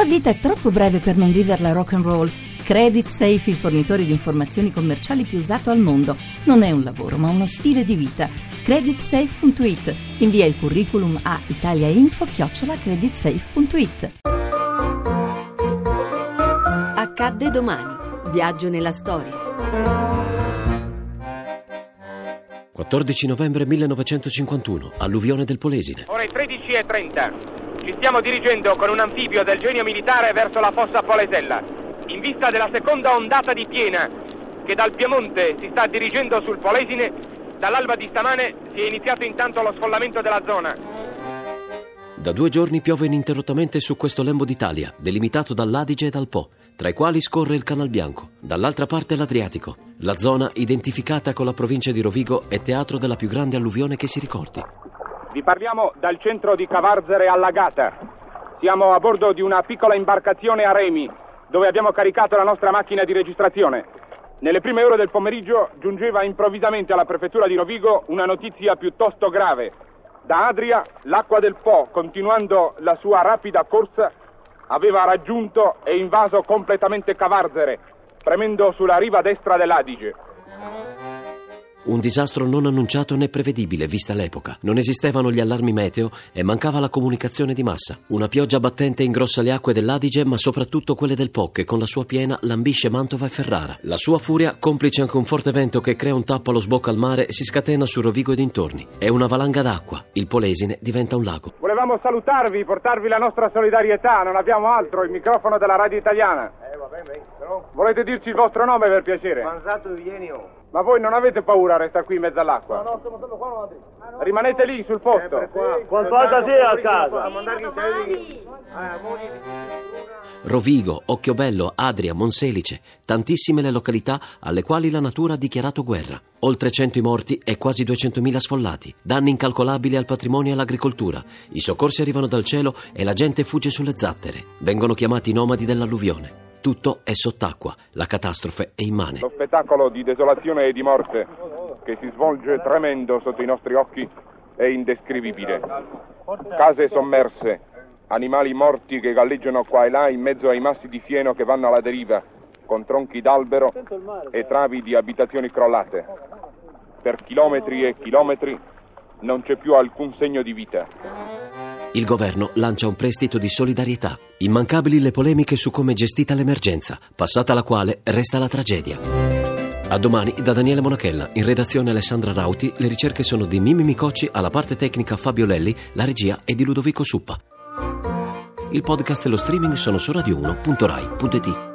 tua vita è troppo breve per non viverla rock and roll. Credit Safe, il fornitore di informazioni commerciali più usato al mondo. Non è un lavoro, ma uno stile di vita. Creditsafe.it. Invia il curriculum a italiainfo-creditsafe.it. Accadde domani. Viaggio nella storia. 14 novembre 1951, alluvione del Polesine. Ore 13.30. Ci stiamo dirigendo con un anfibio del genio militare verso la fossa Polesella, in vista della seconda ondata di piena che dal Piemonte si sta dirigendo sul Polesine. Dall'alba di stamane si è iniziato intanto lo sfollamento della zona. Da due giorni piove ininterrottamente su questo lembo d'Italia, delimitato dall'Adige e dal Po, tra i quali scorre il Canal Bianco, dall'altra parte l'Adriatico. La zona, identificata con la provincia di Rovigo, è teatro della più grande alluvione che si ricordi. Vi parliamo dal centro di Cavarzere allagata. Siamo a bordo di una piccola imbarcazione a remi, dove abbiamo caricato la nostra macchina di registrazione. Nelle prime ore del pomeriggio giungeva improvvisamente alla prefettura di Rovigo una notizia piuttosto grave. Da Adria l'acqua del Po, continuando la sua rapida corsa, aveva raggiunto e invaso completamente Cavarzere, premendo sulla riva destra dell'Adige. Un disastro non annunciato né prevedibile, vista l'epoca. Non esistevano gli allarmi meteo e mancava la comunicazione di massa. Una pioggia battente ingrossa le acque dell'Adige, ma soprattutto quelle del Po, che con la sua piena lambisce Mantova e Ferrara. La sua furia, complice anche un forte vento che crea un tappo allo sbocco al mare, si scatena su Rovigo e dintorni. È una valanga d'acqua. Il Polesine diventa un lago. Volevamo salutarvi, portarvi la nostra solidarietà. Non abbiamo altro, il microfono della radio italiana. Eh. Volete dirci il vostro nome per piacere? Manzato Eugenio. Ma voi non avete paura a restare qui in mezzo all'acqua? No, no, stiamo qua, non Adri. Rimanete lì sul posto. Quanto alta sei a casa? A soldi. Rovigo, Occhiobello, Adria, Monselice, tantissime le località alle quali la natura ha dichiarato guerra. Oltre 100 i morti e quasi 200.000 sfollati. Danni incalcolabili al patrimonio e all'agricoltura. I soccorsi arrivano dal cielo e la gente fugge sulle zattere. Vengono chiamati nomadi dell'alluvione. Tutto è sott'acqua, la catastrofe è immane. Lo spettacolo di desolazione e di morte che si svolge tremendo sotto i nostri occhi è indescrivibile. Case sommerse, animali morti che galleggiano qua e là in mezzo ai massi di fieno che vanno alla deriva, con tronchi d'albero e travi di abitazioni crollate. Per chilometri e chilometri non c'è più alcun segno di vita. Il governo lancia un prestito di solidarietà. Immancabili le polemiche su come è gestita l'emergenza, passata la quale resta la tragedia. A domani da Daniele Monachella, in redazione Alessandra Rauti, le ricerche sono di Mimi Micocci, alla parte tecnica Fabio Lelli, la regia è di Ludovico Suppa. Il podcast e lo streaming sono su radio1.rai.it.